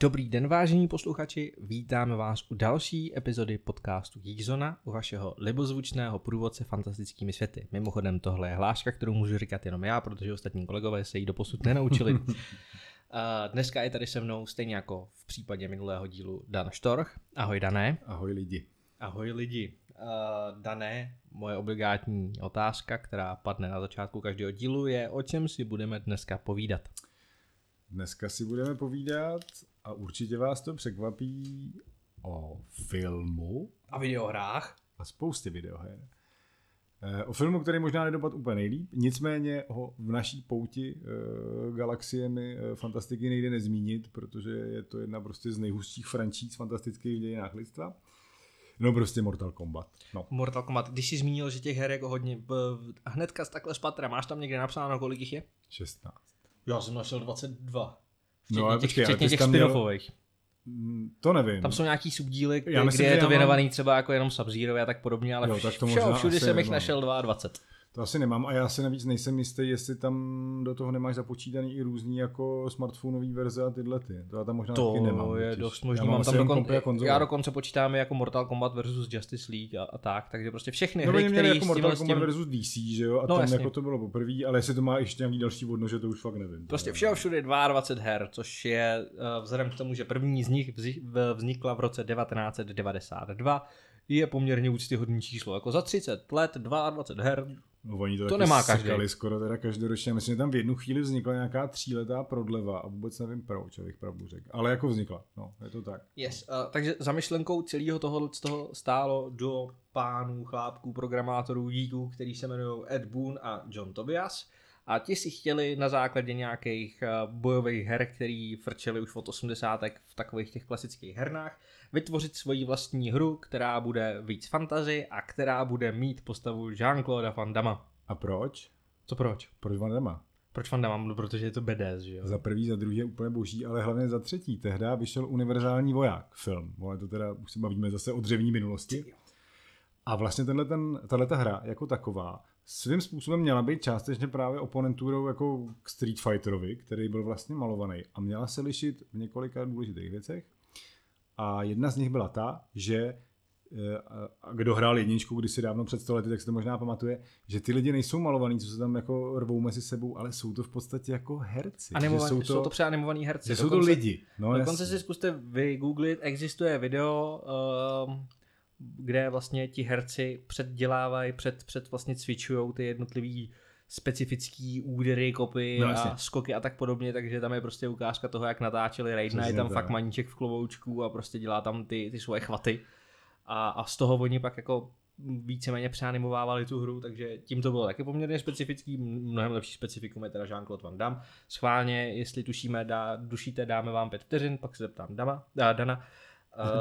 Dobrý den, vážení posluchači, vítáme vás u další epizody podcastu Geekzona, u vašeho libozvučného průvodce fantastickými světy. Mimochodem, tohle je hláška, kterou můžu říkat jenom já, protože ostatní kolegové se jí doposud nenaučili. Dneska je tady se mnou, stejně jako v případě minulého dílu, Dan Štorch. Ahoj, Dané. Ahoj lidi. Ahoj lidi. Dané, moje obligátní otázka, která padne na začátku každého dílu, je, o čem si budeme dneska povídat. Dneska si budeme povídat a určitě vás to překvapí o filmu. A videohrách. A spoustě videoher. Eh, o filmu, který možná nedopad úplně nejlíp, nicméně ho v naší pouti e, galaxiemi e, fantastiky nejde nezmínit, protože je to jedna prostě z nejhustších franšíz fantastických dějinách lidstva. No prostě Mortal Kombat. No. Mortal Kombat. Když jsi zmínil, že těch her jako hodně, hnedka z takhle spatra, máš tam někde napsáno, kolik jich je? 16. Já jsem našel 22. Včetně no, ale těch, počkej, včetně těch spin-offových. Mm, to nevím. Tam jsou nějaký subdíly, kde, myslím, kde je to věnovaný mám... třeba jako jenom sub a tak podobně, ale jo, tak to všeho, všude jsem jich našel 22. To asi nemám a já si navíc nejsem jistý, jestli tam do toho nemáš započítaný i různý jako smartphoneové verze a tyhle ty. To já tam možná to taky nemám. To je dost možný. Já mám, tam dokon, já dokonce počítám jako Mortal Kombat versus Justice League a, a tak, takže prostě všechny no, hry, které jako Mortal Kombat versus DC, že jo? A no, tam jasně. jako to bylo poprvé, ale jestli to má ještě nějaký další vodno, že to už fakt nevím. Prostě všeho všude 22 her, což je uh, vzhledem k tomu, že první z nich vznikla v roce 1992, je poměrně úctyhodný číslo. Jako za 30 let 22 her, No, oni to, to nemá každý. skoro teda každoročně. Myslím, že tam v jednu chvíli vznikla nějaká tříletá prodleva a vůbec nevím proč, abych pravdu řekl. Ale jako vznikla, no, je to tak. Yes, uh, takže za myšlenkou celého toho, z toho stálo do pánů, chlápků, programátorů, díků, který se jmenují Ed Boon a John Tobias. A ti si chtěli na základě nějakých bojových her, který frčeli už od 80. v takových těch klasických hernách, vytvořit svoji vlastní hru, která bude víc fantazy a která bude mít postavu Jean-Claude Van Damme. A proč? Co proč? Proč Van Damme? Proč Van Damme? No, protože je to BDS, že jo? Za prvý, za druhý je úplně boží, ale hlavně za třetí. Tehdy vyšel Univerzální voják film. Ale to teda už se bavíme zase o dřevní minulosti. A vlastně tenhle ten, tato hra jako taková svým způsobem měla být částečně právě oponenturou jako k Street Fighterovi, který byl vlastně malovaný a měla se lišit v několika důležitých věcech. A jedna z nich byla ta, že eh, a kdo hrál jedničku kdysi dávno před 100 lety, tak se to možná pamatuje, že ty lidi nejsou malovaní, co se tam jako rvou mezi sebou, ale jsou to v podstatě jako herci. Animovaný, jsou, to, jsou to třeba animovaní herci. Že jsou to lidi. No, dokonce jasný. si zkuste vygooglit, existuje video, uh, kde vlastně ti herci předdělávají, před, před vlastně cvičují ty jednotlivý specifický údery, kopy no, a skoky a tak podobně, takže tam je prostě ukázka toho, jak natáčeli Raidna, je tam fakt maníček v klovoučku a prostě dělá tam ty, ty svoje chvaty. A, a z toho oni pak jako víceméně přeanimovávali tu hru, takže tím to bylo taky poměrně specifický, mnohem lepší specifikum je teda Jean-Claude Van Damme. Schválně, jestli tušíme, dá, dušíte, dáme vám pět vteřin, pak se zeptám Dama, dá, Dana, Uh,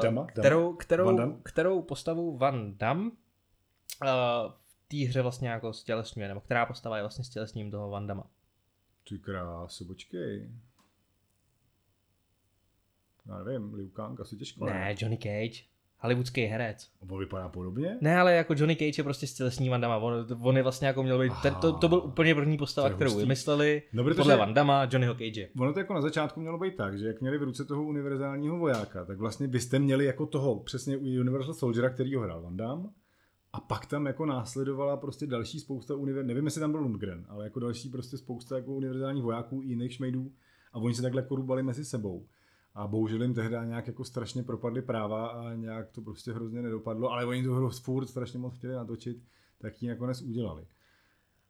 Dama, kterou, kterou, kterou postavu Van Damme uh, v té hře vlastně jako stělesňuje, nebo která postava je vlastně stělesním toho Van Damme? Ty krásu, počkej. Já nevím, Liu Kang asi těžko. Ne, ne, Johnny Cage hollywoodský herec. On vypadá podobně? Ne, ale jako Johnny Cage je prostě stělesní Van Damme. On, on je vlastně jako měl být, ten, to, to byl úplně první postava, kterou vymysleli no, protože podle Van Damme, Johnnyho Cage. Ono to jako na začátku mělo být tak, že jak měli v ruce toho univerzálního vojáka, tak vlastně byste měli jako toho přesně Universal Soldiera, který ho hrál Van Damme, a pak tam jako následovala prostě další spousta univer... nevím, jestli tam byl Lundgren, ale jako další prostě spousta jako univerzálních vojáků i jiných šmejdů a oni se takhle korubali mezi sebou. A bohužel jim tehdy nějak jako strašně propadly práva a nějak to prostě hrozně nedopadlo, ale oni to hru furt strašně moc chtěli natočit, tak ji nakonec udělali.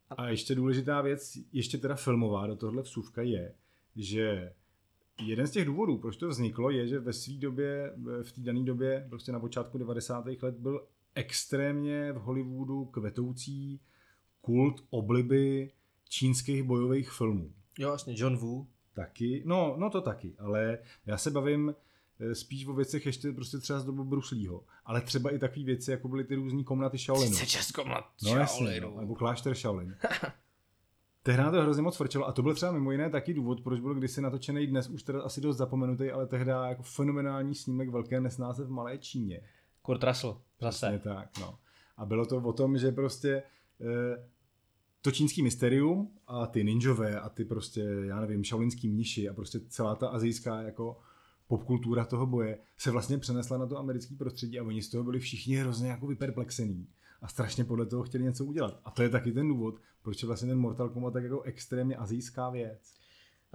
A ještě důležitá věc, ještě teda filmová do tohle vsuvka je, že jeden z těch důvodů, proč to vzniklo, je, že ve své době, v té dané době, prostě na počátku 90. let, byl extrémně v Hollywoodu kvetoucí kult obliby čínských bojových filmů. Jo, vlastně John Woo. Taky, no, no to taky, ale já se bavím eh, spíš o věcech ještě prostě třeba z dobu Bruslího, ale třeba i takové věci, jako byly ty různý komnaty Shaolinu. 36 komnat no, Shaolinu. No, nebo klášter Shaolin. Tehdy to hrozně moc frčelo a to byl třeba mimo jiné taky důvod, proč byl kdysi natočený dnes už teda asi dost zapomenutý, ale tehdy jako fenomenální snímek Velké nesnáze v Malé Číně. Kurt Russell, zase. Přesně tak, no. A bylo to o tom, že prostě eh, to čínský mysterium a ty ninjové a ty prostě, já nevím, šaolinský mniši a prostě celá ta azijská jako popkultura toho boje se vlastně přenesla na to americké prostředí a oni z toho byli všichni hrozně jako vyperplexení a strašně podle toho chtěli něco udělat. A to je taky ten důvod, proč je vlastně ten Mortal Kombat tak jako extrémně azijská věc.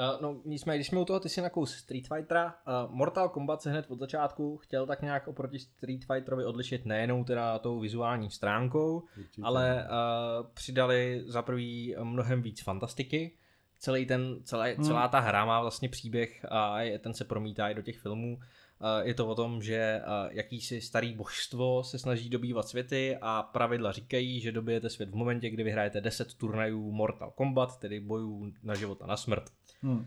Uh, no nicméně, když jsme u toho, ty si nakous Street Fightera, uh, Mortal Kombat se hned od začátku chtěl tak nějak oproti Street Fighterovi odlišit nejenom teda tou vizuální stránkou, Určitě. ale uh, přidali za prvý mnohem víc fantastiky, celý ten, celá, hmm. celá ta hra má vlastně příběh a je, ten se promítá i do těch filmů. Je to o tom, že jakýsi starý božstvo se snaží dobývat světy a pravidla říkají, že dobijete svět v momentě, kdy vyhrajete 10 turnajů Mortal Kombat, tedy bojů na život a na smrt. Hmm.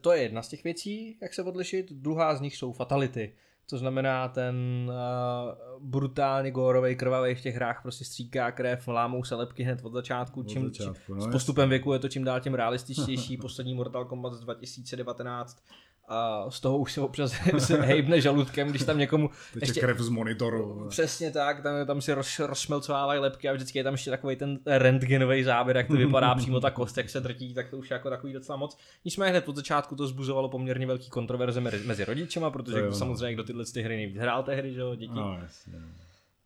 To je jedna z těch věcí, jak se odlišit. Druhá z nich jsou fatality. To znamená ten uh, brutálně górový, krvavý v těch hrách prostě stříká krev, lámou se lepky hned od začátku. Od čím, začátku no, s postupem věku je to čím dál tím realističtější. Poslední Mortal Kombat z 2019 a z toho už se občas se hejbne žaludkem, když tam někomu Teď ještě... krev z monitoru. Přesně tak, tam, tam si roz, rozšmelcovávají lepky a vždycky je tam ještě takový ten rentgenový záběr, jak to vypadá přímo ta kost, jak se drtí, tak to už je jako takový docela moc. Nicméně hned od začátku to zbuzovalo poměrně velký kontroverze mezi rodičema, protože jo, no. samozřejmě kdo tyhle ty hry nejvíc hrál té hry, že jo, děti. No, jasně.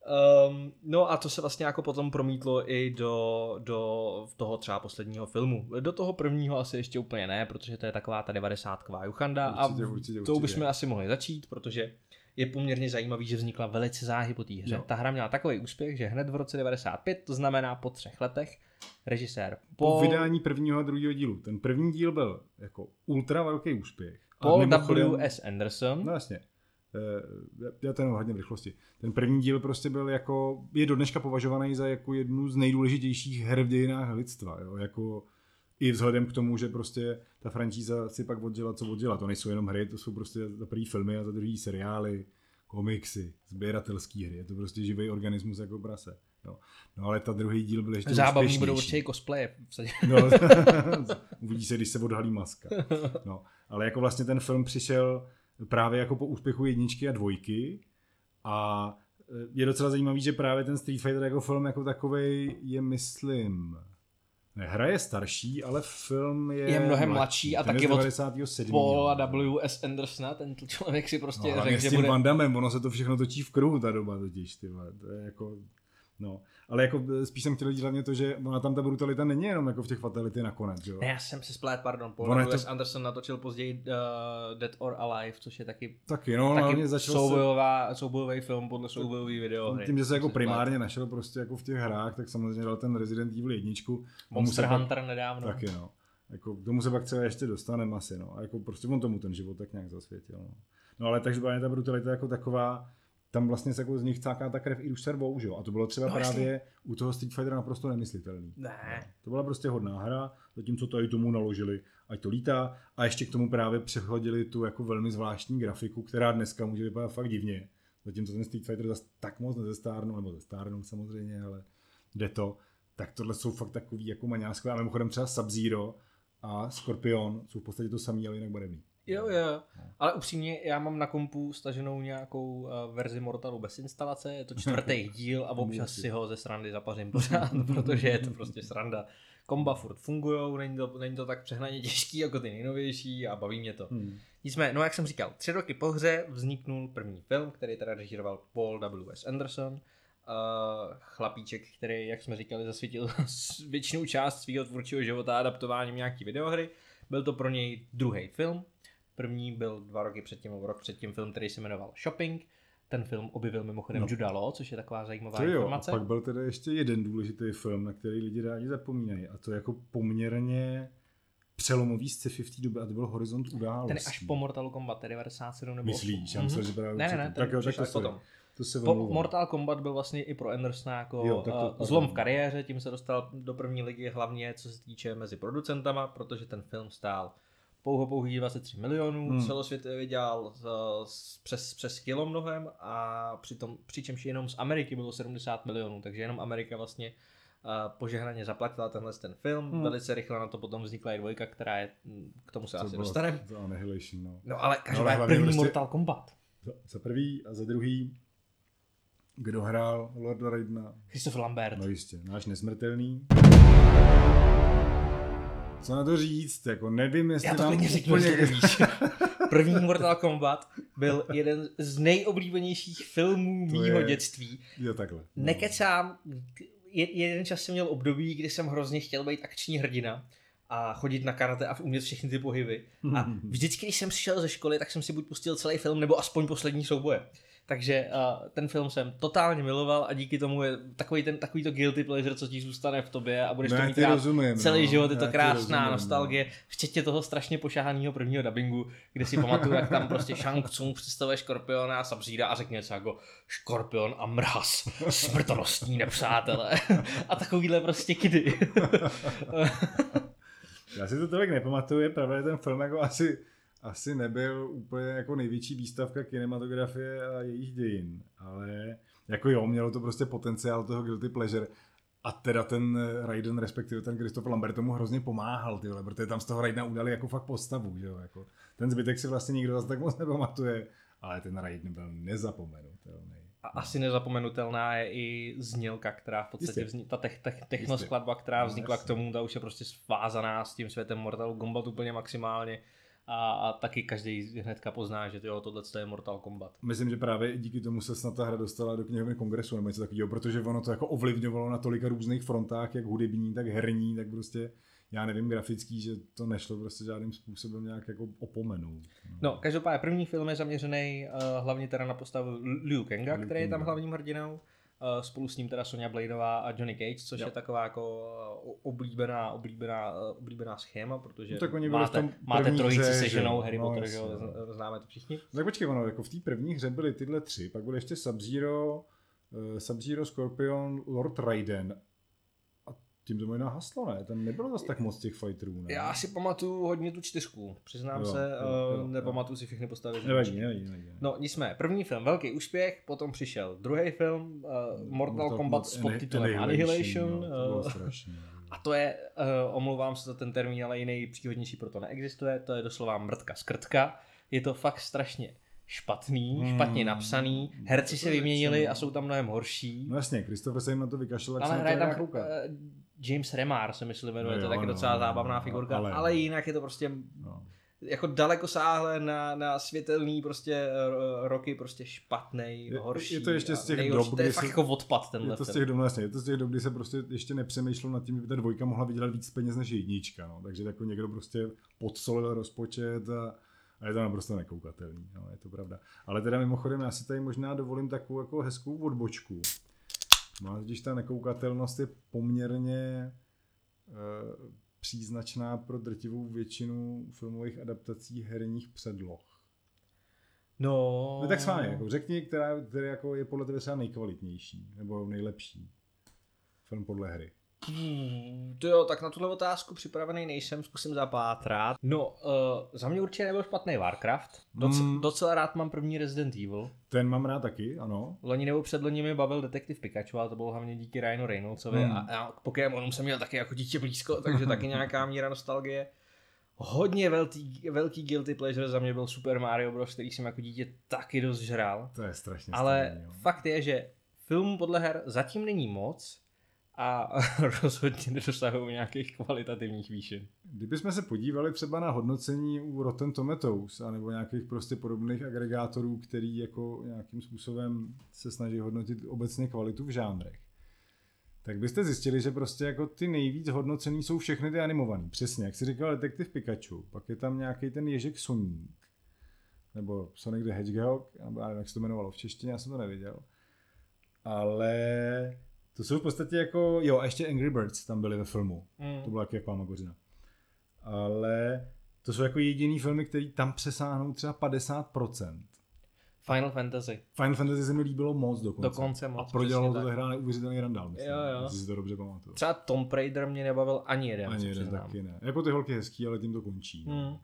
Um, no a to se vlastně jako potom promítlo i do, do toho třeba posledního filmu. Do toho prvního asi ještě úplně ne, protože to je taková ta 90 juchanda určitě, a určitě, určitě. to bychom asi mohli začít, protože je poměrně zajímavý, že vznikla velice záhy po té hře. Jo. Ta hra měla takový úspěch, že hned v roce 95, to znamená po třech letech, režisér Paul... Po vydání prvního a druhého dílu. Ten první díl byl jako ultra velký úspěch. Paul W. S. Anderson. No jasně. Eh, já to jenom hodně v rychlosti. Ten první díl prostě byl jako, je do dneška považovaný za jako jednu z nejdůležitějších her v dějinách lidstva, jo? jako i vzhledem k tomu, že prostě ta franšíza si pak oddělá, co oddělá. To nejsou jenom hry, to jsou prostě za první filmy a za druhý seriály, komiksy, sběratelské hry. Je to prostě živý organismus jako prase. No. no ale ta druhý díl byl ještě Zábavní budou určitě cosplay. no, uvidí se, když se odhalí maska. No, ale jako vlastně ten film přišel právě jako po úspěchu jedničky a dvojky. A e, je docela zajímavý, že právě ten Street Fighter jako film jako takový je, myslím, ne, hra je starší, ale film je Je mnohem mladší, a taky od Paula W.S. Andersona, ten člověk si prostě no, řekl, že bude... Van Damme, ono se to všechno točí v kruhu ta doba totiž, ty to je jako No, ale jako eh, spíš jsem chtěl říct hlavně to, že ona tam ta brutalita není jenom jako v těch fatality nakonec, jo? Ne, já jsem si splet, pardon, Paul Wes to... Anderson natočil později uh, Dead or Alive, což je taky, taky, no, taky soubojová, se... soubojový film podle soubojový video. Tím, že se jako primárně našel prostě jako v těch hrách, tak samozřejmě dal ten Resident Evil jedničku. Monster Hunter pak... nedávno. Taky, no. Jako, k tomu se pak třeba ještě dostaneme asi, no. A jako prostě on tomu ten život tak nějak zasvětil, no. No ale takže ta brutalita jako taková, tam vlastně se jako z nich cáká ta krev i už servou, že jo? A to bylo třeba no, právě jasný. u toho Street Fightera naprosto nemyslitelný. Ne. No. To byla prostě hodná hra, zatímco to i tomu naložili, ať to lítá, a ještě k tomu právě přehodili tu jako velmi zvláštní grafiku, která dneska může vypadat fakt divně. Zatímco ten Street Fighter zase tak moc nezestárnul, nebo zestárnul samozřejmě, ale jde to. Tak tohle jsou fakt takový jako maňáskové. A mimochodem třeba Sub-Zero a Scorpion jsou v podstatě to samý, ale jinak barevný. Jo, jo. Ale upřímně, já mám na kompu staženou nějakou uh, verzi Mortalu bez instalace, je to čtvrtý díl a občas si ho ze srandy zapařím pořád, protože je to prostě sranda. Komba furt fungují, není to, není to tak přehnaně těžký jako ty nejnovější a baví mě to. Hmm. Nicméně, no jak jsem říkal, tři roky po hře vzniknul první film, který teda režíroval Paul W.S. Anderson. Uh, chlapíček, který, jak jsme říkali, zasvítil většinou část svého tvůrčího života adaptováním nějaký videohry. Byl to pro něj druhý film, První byl dva roky předtím, nebo rok předtím film, který se jmenoval Shopping. Ten film objevil mimochodem no. Judah Law, což je taková zajímavá to jo, informace. A pak byl tedy ještě jeden důležitý film, na který lidi rádi zapomínají. A to jako poměrně přelomový sci-fi v té době a to byl Horizont událostí. Ten až po Mortal Kombat 97 nebo Myslíš? Já myslel, mm-hmm. že Ne, ne, ne, tak jo, tak to potom. To se po, Mortal Kombat byl vlastně i pro Andersona jako jo, to, uh, zlom v kariéře, tím se dostal do první ligy hlavně co se týče mezi producentama, protože ten film stál pouho pouhý 23 milionů, hmm. celosvětově vydělal z, přes, přes kilo mnohem a přitom, přičemž jenom z Ameriky bylo 70 milionů, takže jenom Amerika vlastně uh, požehnaně zaplatila tenhle ten film. Hmm. Velice rychle na to potom vznikla i dvojka, která je, hm, k tomu se to asi dostaneme. No. no ale každopádně první prostě, Mortal Kombat. Za, za prvý a za druhý Kdo hrál Lorda Raidena? Christopher Lambert. No jistě, náš nesmrtelný. Co na to říct, jako nevím, jestli Já to nám řeknu, úplně... nevíš. První Mortal Kombat byl jeden z nejoblíbenějších filmů To mýho je- dětství. Jo, takhle. No. Nekecám, je- jeden čas jsem měl období, kdy jsem hrozně chtěl být akční hrdina a chodit na karate a umět všechny ty pohyby. A vždycky, když jsem přišel ze školy, tak jsem si buď pustil celý film, nebo aspoň poslední souboje. Takže uh, ten film jsem totálně miloval a díky tomu je takový, ten, takový to guilty pleasure, co ti zůstane v tobě a budeš No, to mít rozumím, celý no. život, je to krásná rozumím, no. nostalgie, včetně toho strašně pošahaného prvního dubbingu, kde si pamatuju, jak tam prostě Shang Tsung představuje Škorpiona a Sabřída a řekne něco jako Škorpion a mraz, smrtonostní nepřátelé a takovýhle prostě kidy. Já si to tolik nepamatuju, je pravda, že ten film jako asi, asi nebyl úplně jako největší výstavka kinematografie a jejich dějin, ale jako jo, mělo to prostě potenciál toho guilty pleasure. A teda ten Raiden, respektive ten Christopher Lambert tomu hrozně pomáhal, ty vole, protože tam z toho Raidena udali jako fakt postavu, že jo, jako. Ten zbytek si vlastně nikdo zase tak moc nepamatuje, ale ten Raiden byl nezapomenutelný. A asi nezapomenutelná je i znělka, která v podstatě vznikla, ta tech, tech, technoskladba, která No, vznikla k tomu, ta už je prostě svázaná s tím světem Mortal Kombat úplně maximálně. A, a taky každý hnedka pozná, že jo, tohle je Mortal Kombat. Myslím, že právě díky tomu se snad ta hra dostala do knihovny kongresu nebo něco takového, protože ono to jako ovlivňovalo na tolika různých frontách, jak hudební, tak herní, tak prostě já nevím, grafický, že to nešlo prostě žádným způsobem nějak jako opomenout. No, každopádně první film je zaměřený uh, hlavně teda na postavu Liu Kanga, Liu který je tam hlavním hrdinou. Uh, spolu s ním teda Sonja Bladeová a Johnny Cage, což Jo. je taková jako uh, oblíbená, oblíbená, uh, oblíbená schéma, protože No tak oni byli v máte, tom máte trojici hře, se ženou Harry No, Potter, jasně, že jo, no. známe to všichni. Tak počkej, ono, jako v té první hře byly tyhle tři, pak byl ještě Sub-Zero, Sub-Zero, Scorpion, Lord Raiden tím to možná haslo, ne? Tam nebylo zase tak moc těch fighterů, ne? Já si pamatuju hodně tu čtyřku, přiznám Jo, se, jo, uh, jo, jo. nepamatuju si všechny postavy. Nevadí, nevadí, nevadí. No nicméně, první film, velký úspěch, potom přišel druhý film, uh, Mortal, Kombat s podtitulem Annihilation. no, to uh, strašné. A to je, uh, omlouvám se za ten termín, ale jiný příhodnější proto neexistuje, to je doslova mrtka skrtka. Je to fakt strašně špatný, Hmm. špatně napsaný, herci se vyměnili a no. jsou tam mnohem horší. No jasně, Christopher se jim na to vykašlal, ale hraje tam koukat. James Remar se myslím jmenuje, No to je taky no, docela no, zábavná no, figurka, ale- ale, jinak je to prostě No. jako daleko sáhle na, na světelný prostě eh, roky prostě špatný, Je- horší. je to ještě z těch nejhorší. dob, To je kdy fakt se- jako odpad tenhle Je to z těch dob, no jasně, je to z těch dob, kdy se prostě ještě nepřemýšlel nad tím, že by ta dvojka mohla vydělat víc peněz než jednička, no. takže jako někdo prostě podsolil rozpočet a, a je to naprosto nekoukatelný, no, je to pravda. Ale teda mimochodem já si tady možná dovolím takovou jako hezkou odbočku. No, když ta nekoukatelnost je poměrně e, příznačná pro drtivou většinu filmových adaptací herních předloh. No, No tak schválně, jako řekni, která, která jako je podle tebe třeba nejkvalitnější, nebo nejlepší film podle hry. To jo, tak na tuhle otázku připravený nejsem, zkusím zapátrat. No, uh, za mě určitě nebyl špatný Warcraft. Doc, Mm. Docela rád mám první Resident Evil. Ten mám rád taky, ano. Loni nebo předloni mi bavil Detektiv Pikachu, ale to bylo hlavně díky Ryanu Reynoldsovi Hmm. a, a k Pokémonům jsem měl taky jako dítě blízko, takže taky nějaká míra nostalgie. Hodně velký, velký guilty pleasure za mě byl Super Mario Bros., který jsem jako dítě taky dost žral. To je strašně Ale stejný, fakt je, že film podle her zatím není moc a rozhodně nedosahují nějakých kvalitativních výšin. Kdybychom se podívali třeba na hodnocení u Rotten Tomatoes, anebo nějakých prostě podobných agregátorů, který jako nějakým způsobem se snaží hodnotit obecně kvalitu v žánrech, tak byste zjistili, že prostě jako ty nejvíc hodnocený jsou všechny ty animovaný. Přesně, jak si říkal Detektiv Pikachu, pak je tam nějaký ten Ježek Soník, nebo Sonic the Hedgehog, nebo jak se to jmenovalo v češtině, já jsem to neviděl. Ale to jsou v podstatě jako, jo, a ještě Angry Birds tam byly ve filmu. Mm. To byla jak jaká magořina. Ale to jsou jako jediný filmy, které tam přesáhnou třeba 50%. Final Fantasy. Final Fantasy se mi líbilo moc dokonce. Dokonce moc, A prodělalo to hra neuvěřitelný randál, myslím. Jo, jo. Jestli si to dobře pamatuju. Třeba Tomb Raider mě nebavil ani jeden, Ani jeden taky ne. Jako ty holky hezký, ale tím to končí. no.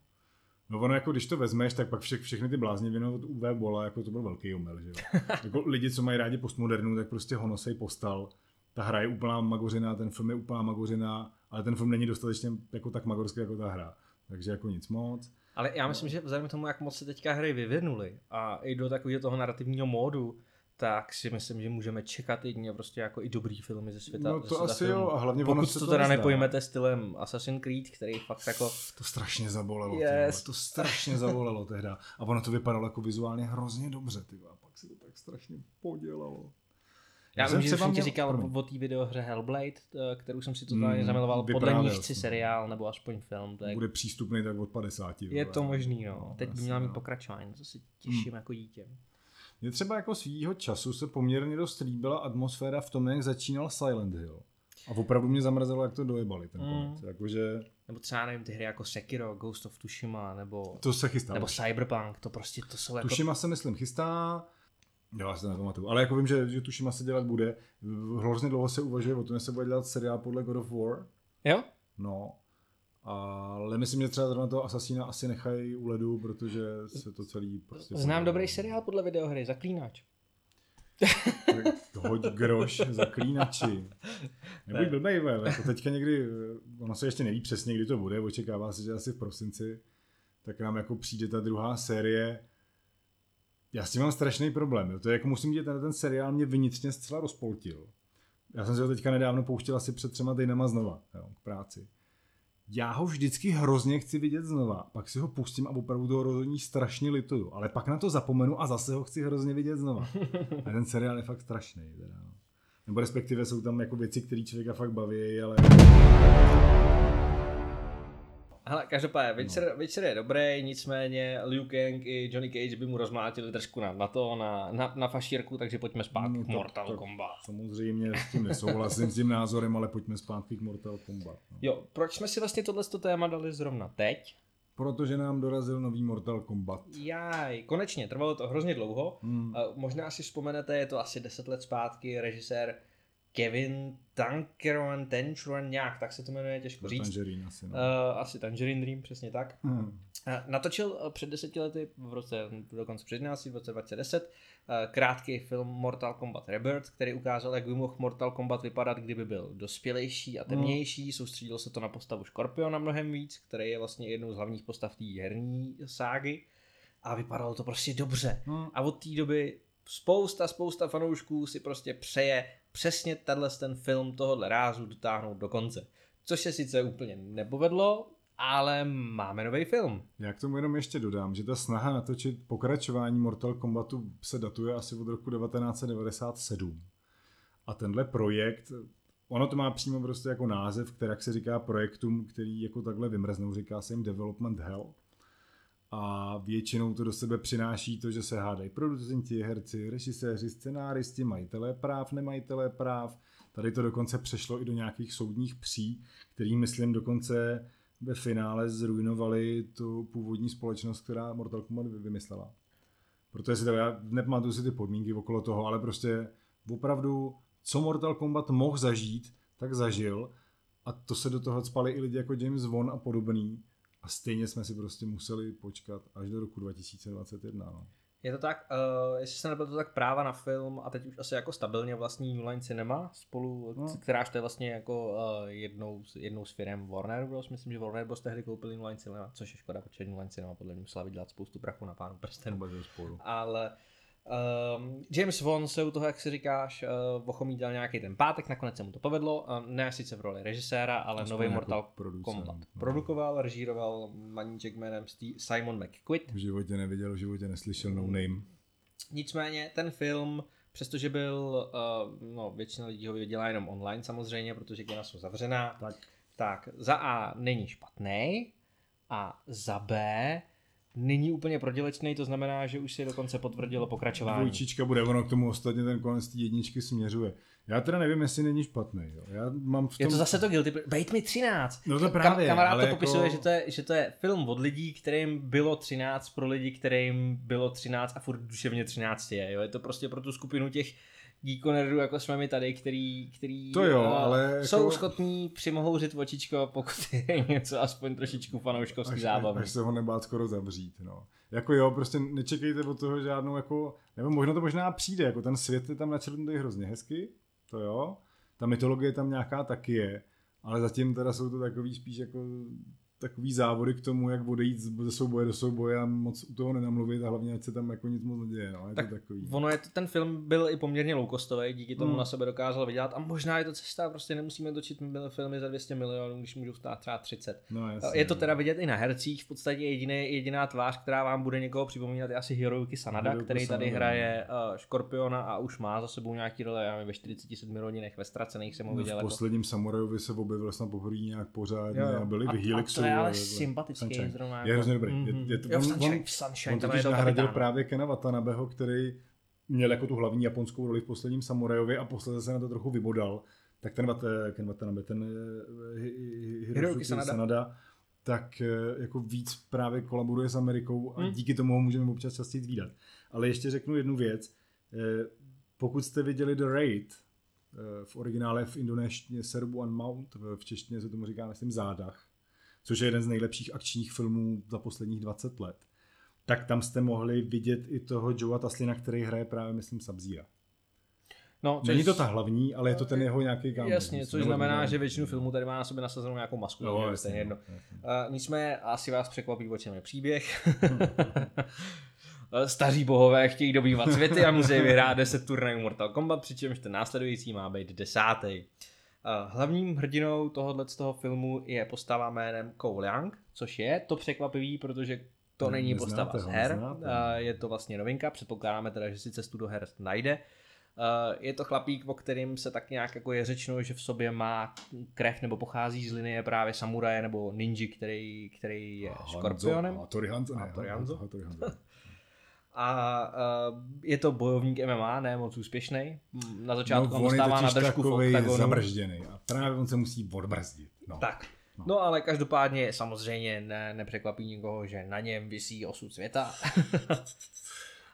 No ono jako když to vezmeš, tak pak vše, všechny ty blázniviny od UV Bola, jako to byl velký omyl, že jo. jako lidi, co mají rádi postmodernu, tak prostě ho nosej postal. Ta hra je úplná magořina, ten film je úplná magořina, ale ten film není dostatečně jako tak magorský jako ta hra. Takže jako nic moc. Ale já myslím, že vzhledem k tomu, jak moc se teďka hry vyvinuly a i do takového toho narrativního módu, tak si myslím, že můžeme čekat jedině prostě jako i dobrý filmy ze světa. No to světa asi filmů. jo, a hlavně Pokud ono to, se to to teda nezdá. nepojmete stylem Assassin's Creed, který fakt jako... To strašně zabolelo, Yes. to strašně zabolelo tehda. A ono to vypadalo jako vizuálně hrozně dobře, ty a pak se to tak strašně podělalo. Já jsem vím, že jsem ti říkal o té videohře Hellblade, eh, kterou jsem si totálně Mm, zamiloval. Podle ní chci seriál nebo aspoň film. Tak Bude přístupný tak od 50. je vole. to možný, no. Teď by měla mít no. pokračování, to si těším jako dítě. Mně třeba jako svýho času se poměrně dost líbila atmosféra v tom, jak začínal Silent Hill. A opravdu mě zamrzelo, jak to dojebali ten Mm. konec. Jakože Nebo třeba, nevím, ty hry jako Sekiro, Ghost of Tsushima, nebo, to se chystá. nebo. Cyberpunk, to prostě, to jsou jako... Tušima se myslím chystá, jo, já se to nepamatuju, ale jako vím, že, že Tušima se dělat bude. Hrozně dlouho se uvažuje o tom, že se bude dělat seriál podle God of War. Jo? No, ale myslím, že třeba zrovna toho Asasína asi nechají u ledu, protože se to celý prostě... Znám dobrý seriál podle videohry, Zaklínač. Hoď groš, zaklínači. Nebuď Ne. blbej, jako teďka někdy, ono se ještě neví přesně, kdy to bude, očekává se, že asi v prosinci, tak nám jako přijde ta druhá série. Já s tím mám strašný problém, jo. to je jako musím říct, ten, ten seriál mě vnitřně zcela rozpoltil. Já jsem si ho teďka nedávno pouštěl asi před třema týdnama znova, jo, k práci. Já ho vždycky hrozně chci vidět znova, pak si ho pustím a opravdu toho rozhodní strašně lituju, ale pak na to zapomenu a zase ho chci hrozně vidět znova. A ten seriál je fakt strašný. Teda. no. Nebo respektive jsou tam jako věci, které člověka fakt baví, ale každopádně, Witcher, no. Witcher je dobrý, nicméně Liu Kang i Johnny Cage by mu rozmlátili trošku na, na to, na, na, na fašírku, takže pojďme zpátky No, k Mortal tak- Kombat. samozřejmě s tím nesouhlasím s tím názorem, ale pojďme zpátky k Mortal Kombat. No. Jo, proč jsme si vlastně tohle téma dali zrovna teď? Protože nám dorazil nový Mortal Kombat. Jaj, konečně, trvalo to hrozně dlouho. Hmm. A Možná si vzpomenete, je to asi 10 let zpátky, režisér Kevin Tankeron, Tenchuan, nějak, tak se to jmenuje, těžko říct. Tangerine asi, no. Uh, asi Tangerine Dream, přesně tak. Hmm. Eh, Natočil eh, před deseti lety, v roce, dokonce před 11, v roce 2010, eh, krátký film Mortal Kombat Rebirth, který ukázal, jak by mohl Mortal Kombat vypadat, kdyby byl dospělejší a temnější. Soustředil se to na postavu Scorpiona mnohem víc, který je vlastně jednou z hlavních postav té herní ságy. A vypadalo to prostě dobře. Hmm. A od té doby spousta, spousta fanoušků si prostě přeje přesně tenhle ten film tohohle rázu dotáhnout do konce. Což se sice úplně nepovedlo, ale máme nový film. Já k tomu jenom ještě dodám, že ta snaha natočit pokračování Mortal Kombatu se datuje asi od roku 1997. A tenhle projekt, ono to má přímo prostě jako název, který se říká projektům, který jako takhle vymrznou, říká se jim Development Hell. A většinou to do sebe přináší to, že se hádají producenti, herci, režiséři, scenáristi, majitelé práv, nemajitelé práv. Tady to dokonce přešlo i do nějakých soudních pří, který myslím dokonce ve finále zrujnovali tu původní společnost, která Mortal Kombat vy- vymyslela. Protože si to, já nepamatuju si ty podmínky okolo toho, ale prostě opravdu, co Mortal Kombat mohl zažít, tak zažil a to se do toho spali i lidi jako James Wan a podobný a stejně jsme si prostě museli počkat až do roku 2021. No. Je to tak, uh, jestli se nebyl to tak práva na film a teď už asi jako stabilně vlastní New Line Cinema spolu, No. kteráž to je vlastně jako uh, jednou, z- jednou z firm Warner Bros. Myslím, že Warner Bros. tehdy koupili New Line Cinema, což je škoda, protože New Line Cinema podle mě musela vydělat spoustu prachu na pánu sporu. Ale um, James Wan se u toho, jak si říkáš, uh, ochomítal nějaký ten pátek, nakonec se mu to povedlo, uh, ne sice v roli režiséra, ale Aspoň nový jako Mortal Kombat. no. Produkoval, režíroval maníček jménem Steve- Simon McQuitt. V životě neviděl, v životě neslyšel no name. Nicméně ten film, přestože byl, uh, no většina lidí ho viděla jenom online samozřejmě, protože kina jsou zavřená, Tak. tak za A není špatný a za B není úplně prodělečný, to znamená, že už si dokonce potvrdilo pokračování. Dvojčička bude, ono k tomu ostatně ten konec té jedničky směřuje. Já teda nevím, jestli není špatný. Jo. Já mám v tom... Je to zase to guilty, bejt mi 13. No to právě, Kam, kamarád to jako- popisuje, že, to je, že to je film od lidí, kterým bylo 13, pro lidi, kterým bylo 13 a furt duševně 13 je. Jo? Je to prostě pro tu skupinu těch geeko nerdů, jako jsme my tady, který, který To jo, eh, ale jsou jako- schopní přimhouřit očičko, pokud je něco aspoň trošičku fanouškovský zábavy. až se ho nebát skoro zavřít. No. Jako jo, prostě nečekejte od toho žádnou jako, nebo možná to možná přijde, jako ten svět je tam načrtnutý hrozně hezky, to jo, ta mytologie tam nějaká taky je, ale zatím teda jsou to takový spíš jako takový závody k tomu, jak odejít ze souboje do souboje a moc u toho nenamluvit a hlavně, ať se tam jako nic moc neděje. No. Je tak to takový. Ono je to, ten film byl i poměrně loukostový, díky tomu Mm. na sebe dokázal vydělat a možná je to cesta, prostě nemusíme točit filmy za 200 milionů, když můžou stát třeba 30. No, jasně, Je to no. teda vidět i na hercích, v podstatě jediný, jediná tvář, která vám bude někoho připomínat, je asi Hiroyuki Sanada, Hiroyuki který tady Sanada, hraje uh, Škorpiona a už má za sebou nějaký role, já ve 47 rodinech, ve ztracených jsem ho No, viděl. v jako- posledním Samurajovi se objevil snad poprvé nějak pořád Jo, jo. a byli A- v a Helixu. to je ale a- sympatický Sunshine. zrovna. Je jako- hrozně dobrý. Je- Mhm. je to- jo, on- Sunshine, on- Sunshine, On totiž nahradil kapitán. právě Kena Watanabeho, který měl jako tu hlavní japonskou roli v posledním Samurajovi a posledně se na to trochu vybodal. Tak ten Ken Watanabe, ten eh, Hi- Hi- Hiroyuki Sanada. Sanada, tak eh, jako víc právě kolaboruje s Amerikou a Hmm. díky tomu ho můžeme občas častěji výdat. Ale ještě řeknu jednu věc. Eh, Pokud jste viděli The Raid, v originále v indonéštině Serbu and Mount, v v češtině se tomu říká, myslím, Zádach, což je jeden z nejlepších akčních filmů za posledních 20 let, tak tam jste mohli vidět i toho Joea Taslina, který hraje právě, myslím, Sabzíra. No, což- Není to ta hlavní, ale je to ten jeho nějaký kámoš. Jasně, což znamená, že většinu filmů tady má na sobě nasazenou nějakou masku. No, jasně, je jedno. no, jasně. Uh, nicméně asi vás překvapí, o čem je příběh. Eh, Staří bohové chtějí dobývat světy a musí vyhrát 10 turnajů Mortal Kombat, přičemž ten následující má být desátý. Hlavním hrdinou tohohle z toho filmu je postava jménem Kou Liang, což je to překvapivý, protože to Ne- není neznáte postava z her, neznáte. Je to vlastně novinka, předpokládáme teda, že si cestu do her najde. Je to chlapík, o kterým se tak nějak jako je řečeno, že v sobě má krev nebo pochází z linie právě samuraje nebo ninji, který, který je Hanzo, škorpionem. Hattori Hanzo, Hattori Hanzo. Hattori Hanzo. A uh, je to bojovník MMA, ne moc úspěšný. Na začátku no, on dostává na držku v oktagonu. zabržděný a právě on se musí odbrzdit. No. Tak. No. No. no ale každopádně samozřejmě ne, nepřekvapí nikoho, že na něm visí osud světa.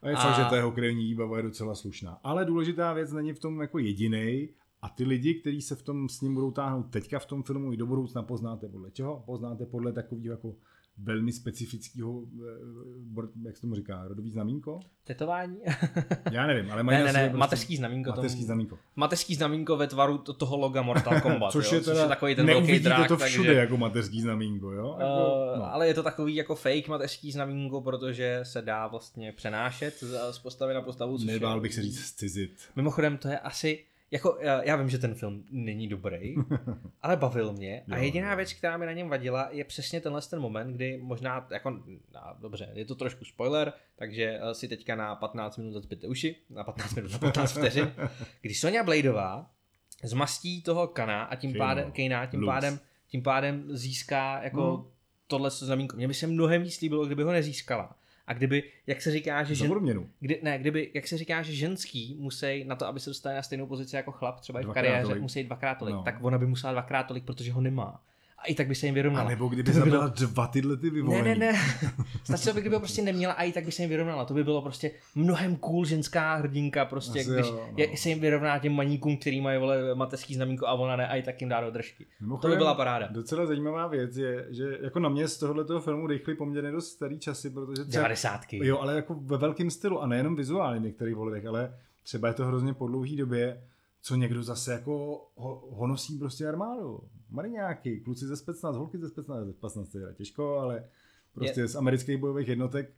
A je A- že ta jeho krevní výbava je docela slušná. Ale důležitá věc není v tom jako jediný. A ty lidi, kteří se v tom s ním budou táhnout teďka v tom filmu i do budoucna, poznáte podle čeho? Poznáte podle takového jako velmi specifického, eh, jak se tomu říká, rodový znamínko? Tetování? Já nevím, ale mají ne, ne, ne, prostě mateřský znamínko. mateřský znamínko. Mateřský znamínko ve tvaru to- toho loga Mortal Kombat. Což jo, je teda, což je takový ten velký drák, to všude takže, jako mateřský znamínko, jo? Jako, Uh, no. Ale je to takový jako fake mateřský znamínko, protože se dá vlastně přenášet z, z postavy na postavu. Nebál je, bych se říct scizit. Mimochodem to je asi, jako já, já vím, že ten film není dobrý, ale bavil mě a jediná věc, která mi na něm vadila, je přesně tenhle ten moment, kdy možná, jako, no, dobře, je to trošku spoiler, takže eh, si teďka na 15 minut zacpěte uši, na 15 minut, na 15 vteřin, kdy Sonja Bladeová zmastí toho Kana a tím Kejna. pádem, Kejna, tím Luz. pádem, tím pádem získá jako No. tohle znamínko. Mně by se mnohem víc líbilo, kdyby ho nezískala. A kdyby, jak se říká, že žen, kdy, ne, kdyby, jak se říká, že ženský musí na to, aby se dostali na stejnou pozici jako chlap, třeba i v kariéře, tolik. musí dvakrát tolik, No. tak ona by musela dvakrát tolik, protože ho nemá. A i tak by se jim vyrovnala. A nebo kdyby To by zabila bylo- dva tyhle ty Ne, vyvolený. ne, ne. Stačilo by, kdyby ho prostě neměla a i tak by se jim vyrovnala. To by bylo prostě mnohem cool ženská hrdinka, prostě, Asi když jo, no. je, se jim vyrovná těm maníkům, který mají vole mateřský znamínko a ona ne, a i tak jim dá do držky. To by byla paráda. Docela zajímavá věc je, že jako na mě z tohoto filmu dechly poměrně dost starý časy, protože třeba, 90. jo, ale jako ve velkém stylu a nejenom vizuálně v některých ale třeba je to hrozně po dlouhý době, co někdo zase jako ho, honosí prostě armádu. Mariňáky, kluci ze Specnaz, holky ze Specnaz, ze Specnaz to je těžko, ale prostě Je- z amerických bojových jednotek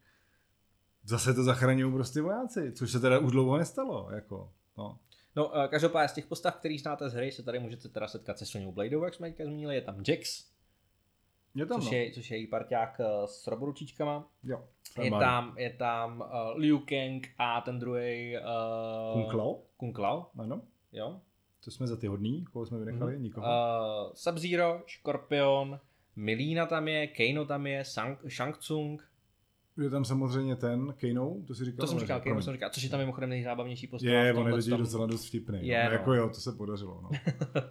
zase to zachraňují prostě vojáci, což se teda už dlouho nestalo, jako, no. No, eh, každopádně z těch postav, který znáte z hry, se tady můžete teda setkat se Soněou Bladeovou, jak jsme teďka zmínili, je tam Jax, Je tam, což, no. je, což je její parťák eh, s roboručičkama. Jo. Je tam, je tam uh, Liu Kang a ten druhý uh, Kung Lao, Kung Lao, ano. Jo. To jsme za ty hodný, koho jsme vynechali, Mhm. nikoho. Uh, Sub-Zero, Scorpion, Milína tam je, Kano tam je, Sang, Shang Tsung, Je tam samozřejmě ten, Kano, to si říkal? to jsem říkal. Kano jsem říkal, což je tam mimochodem nejzábavnější postava. Je, on je docela dost vtipný. Je, Je, no. no. Jako jo, to se podařilo. No.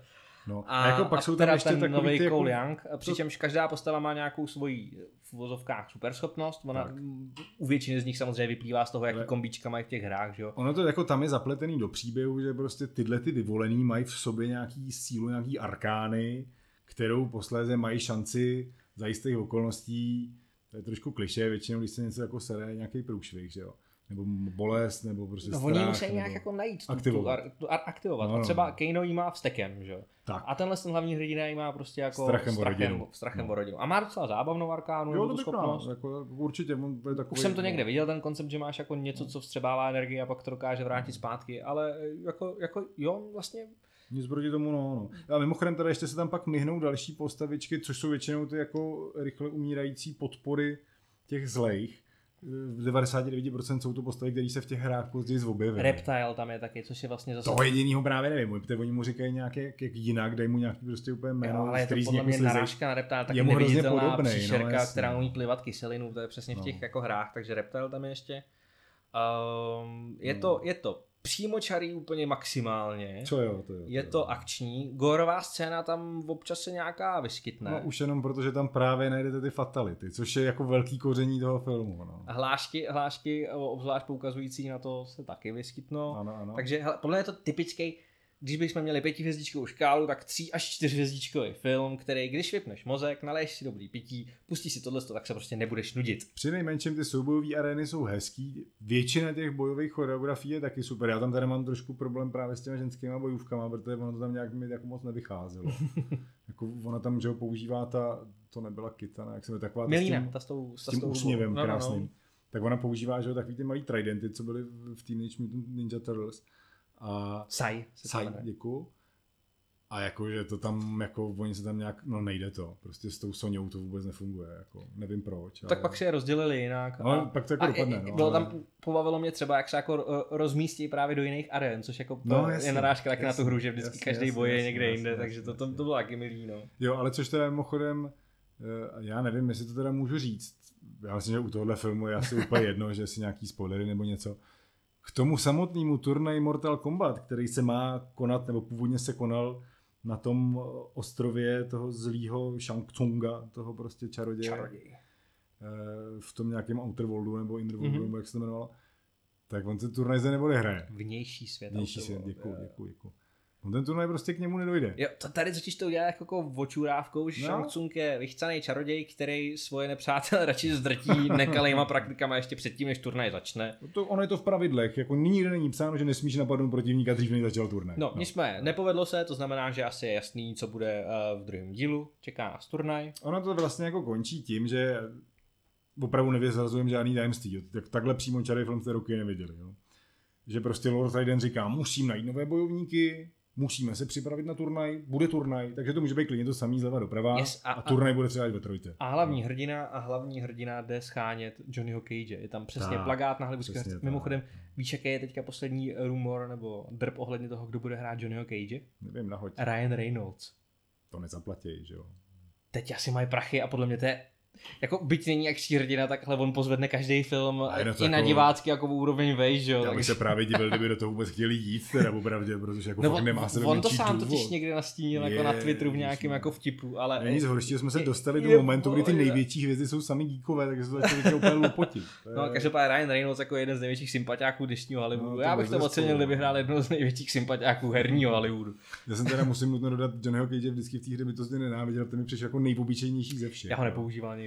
No. A, A, jako pak a jsou tam ještě ten nový ty jako... Cole Young, přičemž každá postava má nějakou svoji v vozovkách superschopnost, ona Tak. u většiny z nich samozřejmě vyplývá z toho, jaký kombíčka mají v těch hrách, že jo. Ono to jako tam je zapletený do příběhu, že prostě tyhle ty vyvolený mají v sobě nějaký sílu, nějaký arkány, kterou posléze mají šanci za jistých okolností, to je trošku kliše, většinou, když se něco jako sere, nějaký průšvih, že jo. Nebo bolest, nebo prostě No strach. oni musí nějak jako najít tu, aktivovat. Tu, tu ar, aktivovat. No, No, a třeba no. Kano jí má vstekem, že jo. Tak. A tenhle ten hlavní hrdina jí má prostě jako Strachem strachem, rodinu. strachem No. o rodinu. A má docela zábavnou arkánu, Jo, nebo to tu schopnost. jako, určitě, on je takový, Už jsem to no. někde viděl, ten koncept, že máš jako něco, co vstřebává energii a pak to dokáže vrátit zpátky, ale jako, jako jo, vlastně Nic proti tomu, no, no. A mimochodem teda ještě se tam pak myhnou další postavičky, což jsou většinou ty jako rychle umírající podpory těch zlejch. V 99% jsou to postavy, které se v těch hrách později zobjevily. Reptile tam je taky, což je vlastně zase... Toho jedinýho právě nevím, protože oni mu říkají nějaké jak, jak jinak, dají mu nějaký prostě úplně jméno, Jo, ale je to podle mě narážka na Reptile, taky Je mu hrozně neviditelná podobnej, no, příšerka, jasně. která umí plivat kyselinu, to je přesně v No. těch jako hrách, takže Reptile tam je ještě. Um, je, No. to, je to přímočarý úplně maximálně. Co jo, to jo. Je jo. to akční. Gorová scéna tam občas se nějaká vyskytne. No už jenom proto, že tam právě najdete ty fatality, což je jako velký koření toho filmu. No. Hlášky, hlášky obzvlášť poukazující na to se taky vyskytnou. Ano, ano. Takže hele, podle mě je to typický, když bychom měli pětihvězdičkovou škálu, tak tří až čtyřhvězdičkový film, který když vypneš mozek, naleješ si dobrý pití, pustíš si tohle, tak se prostě nebudeš nudit. Při nejmenším ty soubojové arény jsou hezký, většina těch bojových choreografií je taky super. Já tam tady mám trošku problém právě s těmi ženskými bojůvkama, protože ono to tam nějak mi jako moc nevycházelo. jako ona tam, že ho používá ta, to nebyla kitana, jak se jmenuje, taková ta s tím, ta s tou, s ta tím tou úsměvem. No, no, no. krásným. Tak ona používá, že jo, takový ty malý tridenty, co byly v Teenage Mutant Ninja Turtles. A Sai. to Sai, jmenuje. děkuju. A jako, že to tam, jako, oni se tam nějak, no nejde to, prostě s tou Soňou to vůbec nefunguje, jako, nevím proč. Tak ale... pak si je rozdělili jinak. No, pak to jako a dopadne, no, bylo ale- tam, pobavilo mě třeba, jak se jako uh, rozmístí právě do jiných aren, což jako No, no, jasně, je narážka taky na jasně, tu hru, že vždycky jasně, každý jasně, boj je někde jasně, jinde, jasně, takže to, to, to bylo taky milý, no. Jo, ale což teda mimochodem, eh, já nevím, jestli to teda můžu říct, já myslím, že u tohohle filmu je asi úplně jedno, že si nějaký spoilery nebo něco. K tomu samotnému turnaji Mortal Kombat, který se má konat, nebo původně se konal na tom eh, ostrově toho zlýho Shang Tsunga, toho prostě čaroděje, Čaroděj. eh, v tom nějakém Outer Worldu nebo Inner Worldu, Mhm. nebo jak se to jmenovalo, tak on ten turnaj se neodehraje. Vnější svět. Vnější svět, děkuji, děkuji, děkuji. On ten turnaj prostě k němu nedojde. Jo, to tady totiž to udělá jako, jako očurávkou, že No. Shang Tsung je vychcaný čaroděj, který svoje nepřátele radši zdrtí nekalýma praktikama ještě předtím, než turnaj začne. To, ono je to v pravidlech, jako nikde není psáno, že nesmíš napadnout protivníka dřív, než začal turnaj. No, nicméně, nepovedlo se, to znamená, že asi je jasný, co bude uh, v druhém dílu. Čeká nás turnaj. Ono to vlastně jako končí tím, že opravdu nevyzrazujeme žádný tajemství. Tak, takhle přímo čarý film jste roky neviděli. Jo. Že prostě Lord Raiden říká, musím najít nové bojovníky, musíme se připravit na turnaj, bude turnaj, takže to může být klidně to samý zleva doprava Yes, a- a, turnaj bude třeba až ve trojce. A hlavní hrdina a hlavní hrdina jde schánět Johnnyho Cage. Je tam přesně Tak, plagát na tak. Mimochodem, víš, jaký je teďka poslední rumor nebo drb ohledně toho, kdo bude hrát Johnnyho Cage? Nevím, nahoď. Ryan Reynolds. To nezaplatí, že jo. Teď asi mají prachy a podle mě to je jako byť není akční hrdina, takhle on pozvedne každý film A i na jako- divácky jako úroveň vejš, že jo. Já bych takže- se právě divil, kdyby do toho vůbec chtěli jít, teda opravdě, protože jako No, on, nemá se on to sám totiž někdy nastínil jako na Twitteru v nějakém jako vtipu, ale... Není nic horšího, jsme se je- dostali do je momentu, kdy ty největší hvězdy jsou sami díkové, takže se to začalo úplně je- No, každopádně Ryan Reynolds jako jeden z největších sympatiáků dnešního Hollywoodu. No, Já bych to ocenil, kdyby hrál jednoho z největších sympatiáků herního Hollywoodu. Já jsem teda musím nutno dodat Johnnyho Cage vždycky v té hře bytostně nenáviděl, ten mi přišel jako nejobyčejnější ze všech. Já ho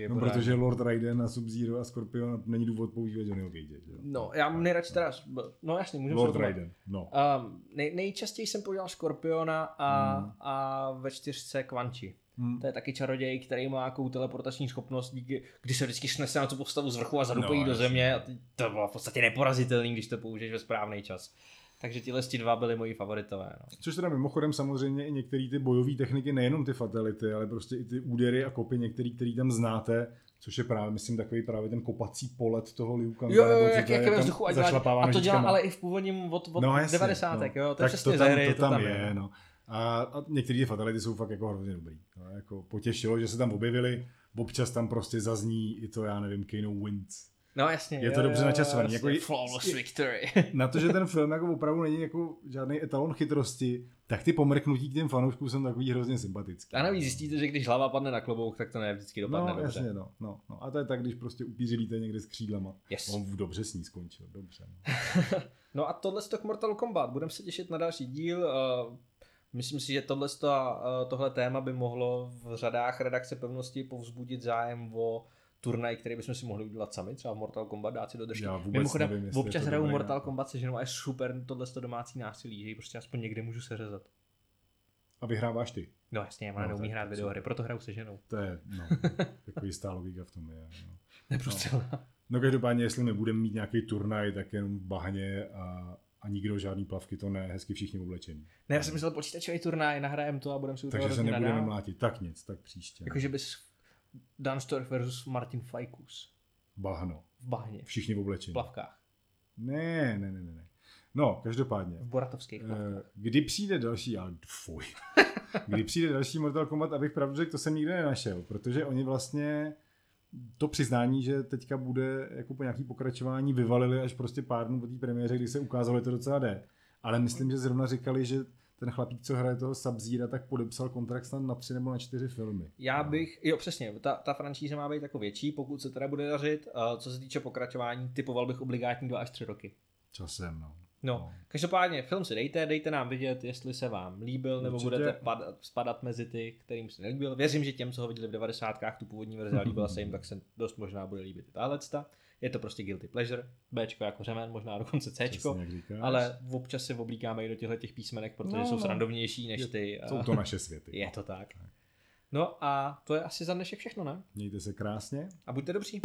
nepoužíval nikdy. No, protože Lord Raiden a Sub-Zero a Scorpion není důvod používat Johnnyho Cage. No, já mám nejradši teda, no jasně, můžeme Lord Raiden, no. Um, nej, nejčastěji jsem používal Skorpiona a, Hmm. a ve čtyřce Kvanči. Hmm. To je taky čaroděj, který má nějakou teleportační schopnost, díky, kdy se vždycky snese na tu postavu z vrchu a zadupejí No, do země. A ty- to bylo v podstatě neporazitelný, když to použiješ ve správný čas. Takže tyhle ti dva byly moji favoritové. No. Což teda mimochodem samozřejmě i některé ty bojové techniky, nejenom ty fatality, ale prostě i ty údery a kopy některý, který tam znáte, což je právě, myslím, takový právě ten kopací polet toho Liu Kanga. Jo, jo, jo, jak, to jak je ve tam vzduchu a, dělá, a to dělá ale i v původním od, od no, jasně, 90. no. jo, to tak přesně to tam, hry, to tam je. je, no. A, a některé ty fatality jsou fakt jako hrozně dobrý. No, jako potěšilo, že se tam objevili, občas tam prostě zazní i to, já nevím, Kano Wins. No jasně. Je to jo, dobře jo, načasovaný, jasně, jako- flawless victory. Na to, že ten film jako opravdu není jako žádný etalon chytrosti, tak ty pomrknutí k těm fanouškům jsou takový hrozně sympatický. A navíc zjistíte, že když hlava padne na klobouk, tak to ne vždycky dopadne No, dobře. jasně, no, no, no. A to je tak, když prostě upíři lítají někde s křídlama. Yes. On dobře s ní skončil, dobře. No a tohle je to k Mortal Kombat. Budeme se těšit na další díl. Uh, myslím si, že tohle, uh, tohle téma by mohlo v řadách redakce pevnosti povzbudit zájem o turnaj, který bychom si mohli udělat sami, třeba v Mortal Kombat, dát si do držky. Já vůbec Mimochodem, nevím, občas hraju Mortal nápad. Kombat se ženou a je super tohle domácí násilí, že ji prostě aspoň někde můžu seřezat. A vyhráváš ty. No jasně, ona No, neumí hrát videohry, proto hraju se ženou. To je, no, jistá logika v tom je. No. Neprostřelná. no každopádně, jestli nebudeme mít nějaký turnaj, tak jenom v bahně a, a nikdo žádný plavky, to ne, hezky všichni oblečení. Ne, já jsem myslel počítačový turnaj, nahrajem to a budeme si Takže se nebudeme mlátit. Tak nic, tak příště. Jakože bys Dan Storch versus Martin Fajkus Bahno. v bahně, Všichni v oblečení. v plavkách, Ne, ne, ne, ne. ne. No, každopádně. v boratovských plavkách. Eh, Kdy přijde další, ale fuj. Kdy přijde další Mortal Kombat, abych pravdu řekl, to jsem nikde nenašel, protože oni vlastně to přiznání, že teďka bude jako po nějaký pokračování, vyvalili až prostě pár dnů po té premiéře, kdy se ukázalo, že to docela jde. Ale myslím, že zrovna říkali, že ten chlapík, co hraje toho sub tak podepsal kontrakt snad na tři nebo na čtyři filmy. Já bych, jo přesně, ta, ta franšíze má být jako větší, pokud se teda bude dařit. A co se týče pokračování, typoval bych obligátní 2 až 3 roky. Časem, no. No, každopádně film si dejte, dejte nám vidět, jestli se vám líbil, nebo Určitě. budete padat, spadat mezi ty, kterým se nelíbil. Věřím, že těm, co ho viděli v 90. tu původní verzi líbila se jim, tak se dost možná bude líbit i tahle. Je to prostě guilty pleasure, Bčko jako řemen, možná dokonce Cčko, Přesně, jak říkáš. ale občas se oblíkáme i do těchto těch písmenek, protože No, jsou no. srandovnější než Je- ty. a- Jsou to naše světy. Je to tak. No a to je asi za dnešek všechno, ne? Mějte se krásně. A buďte dobří.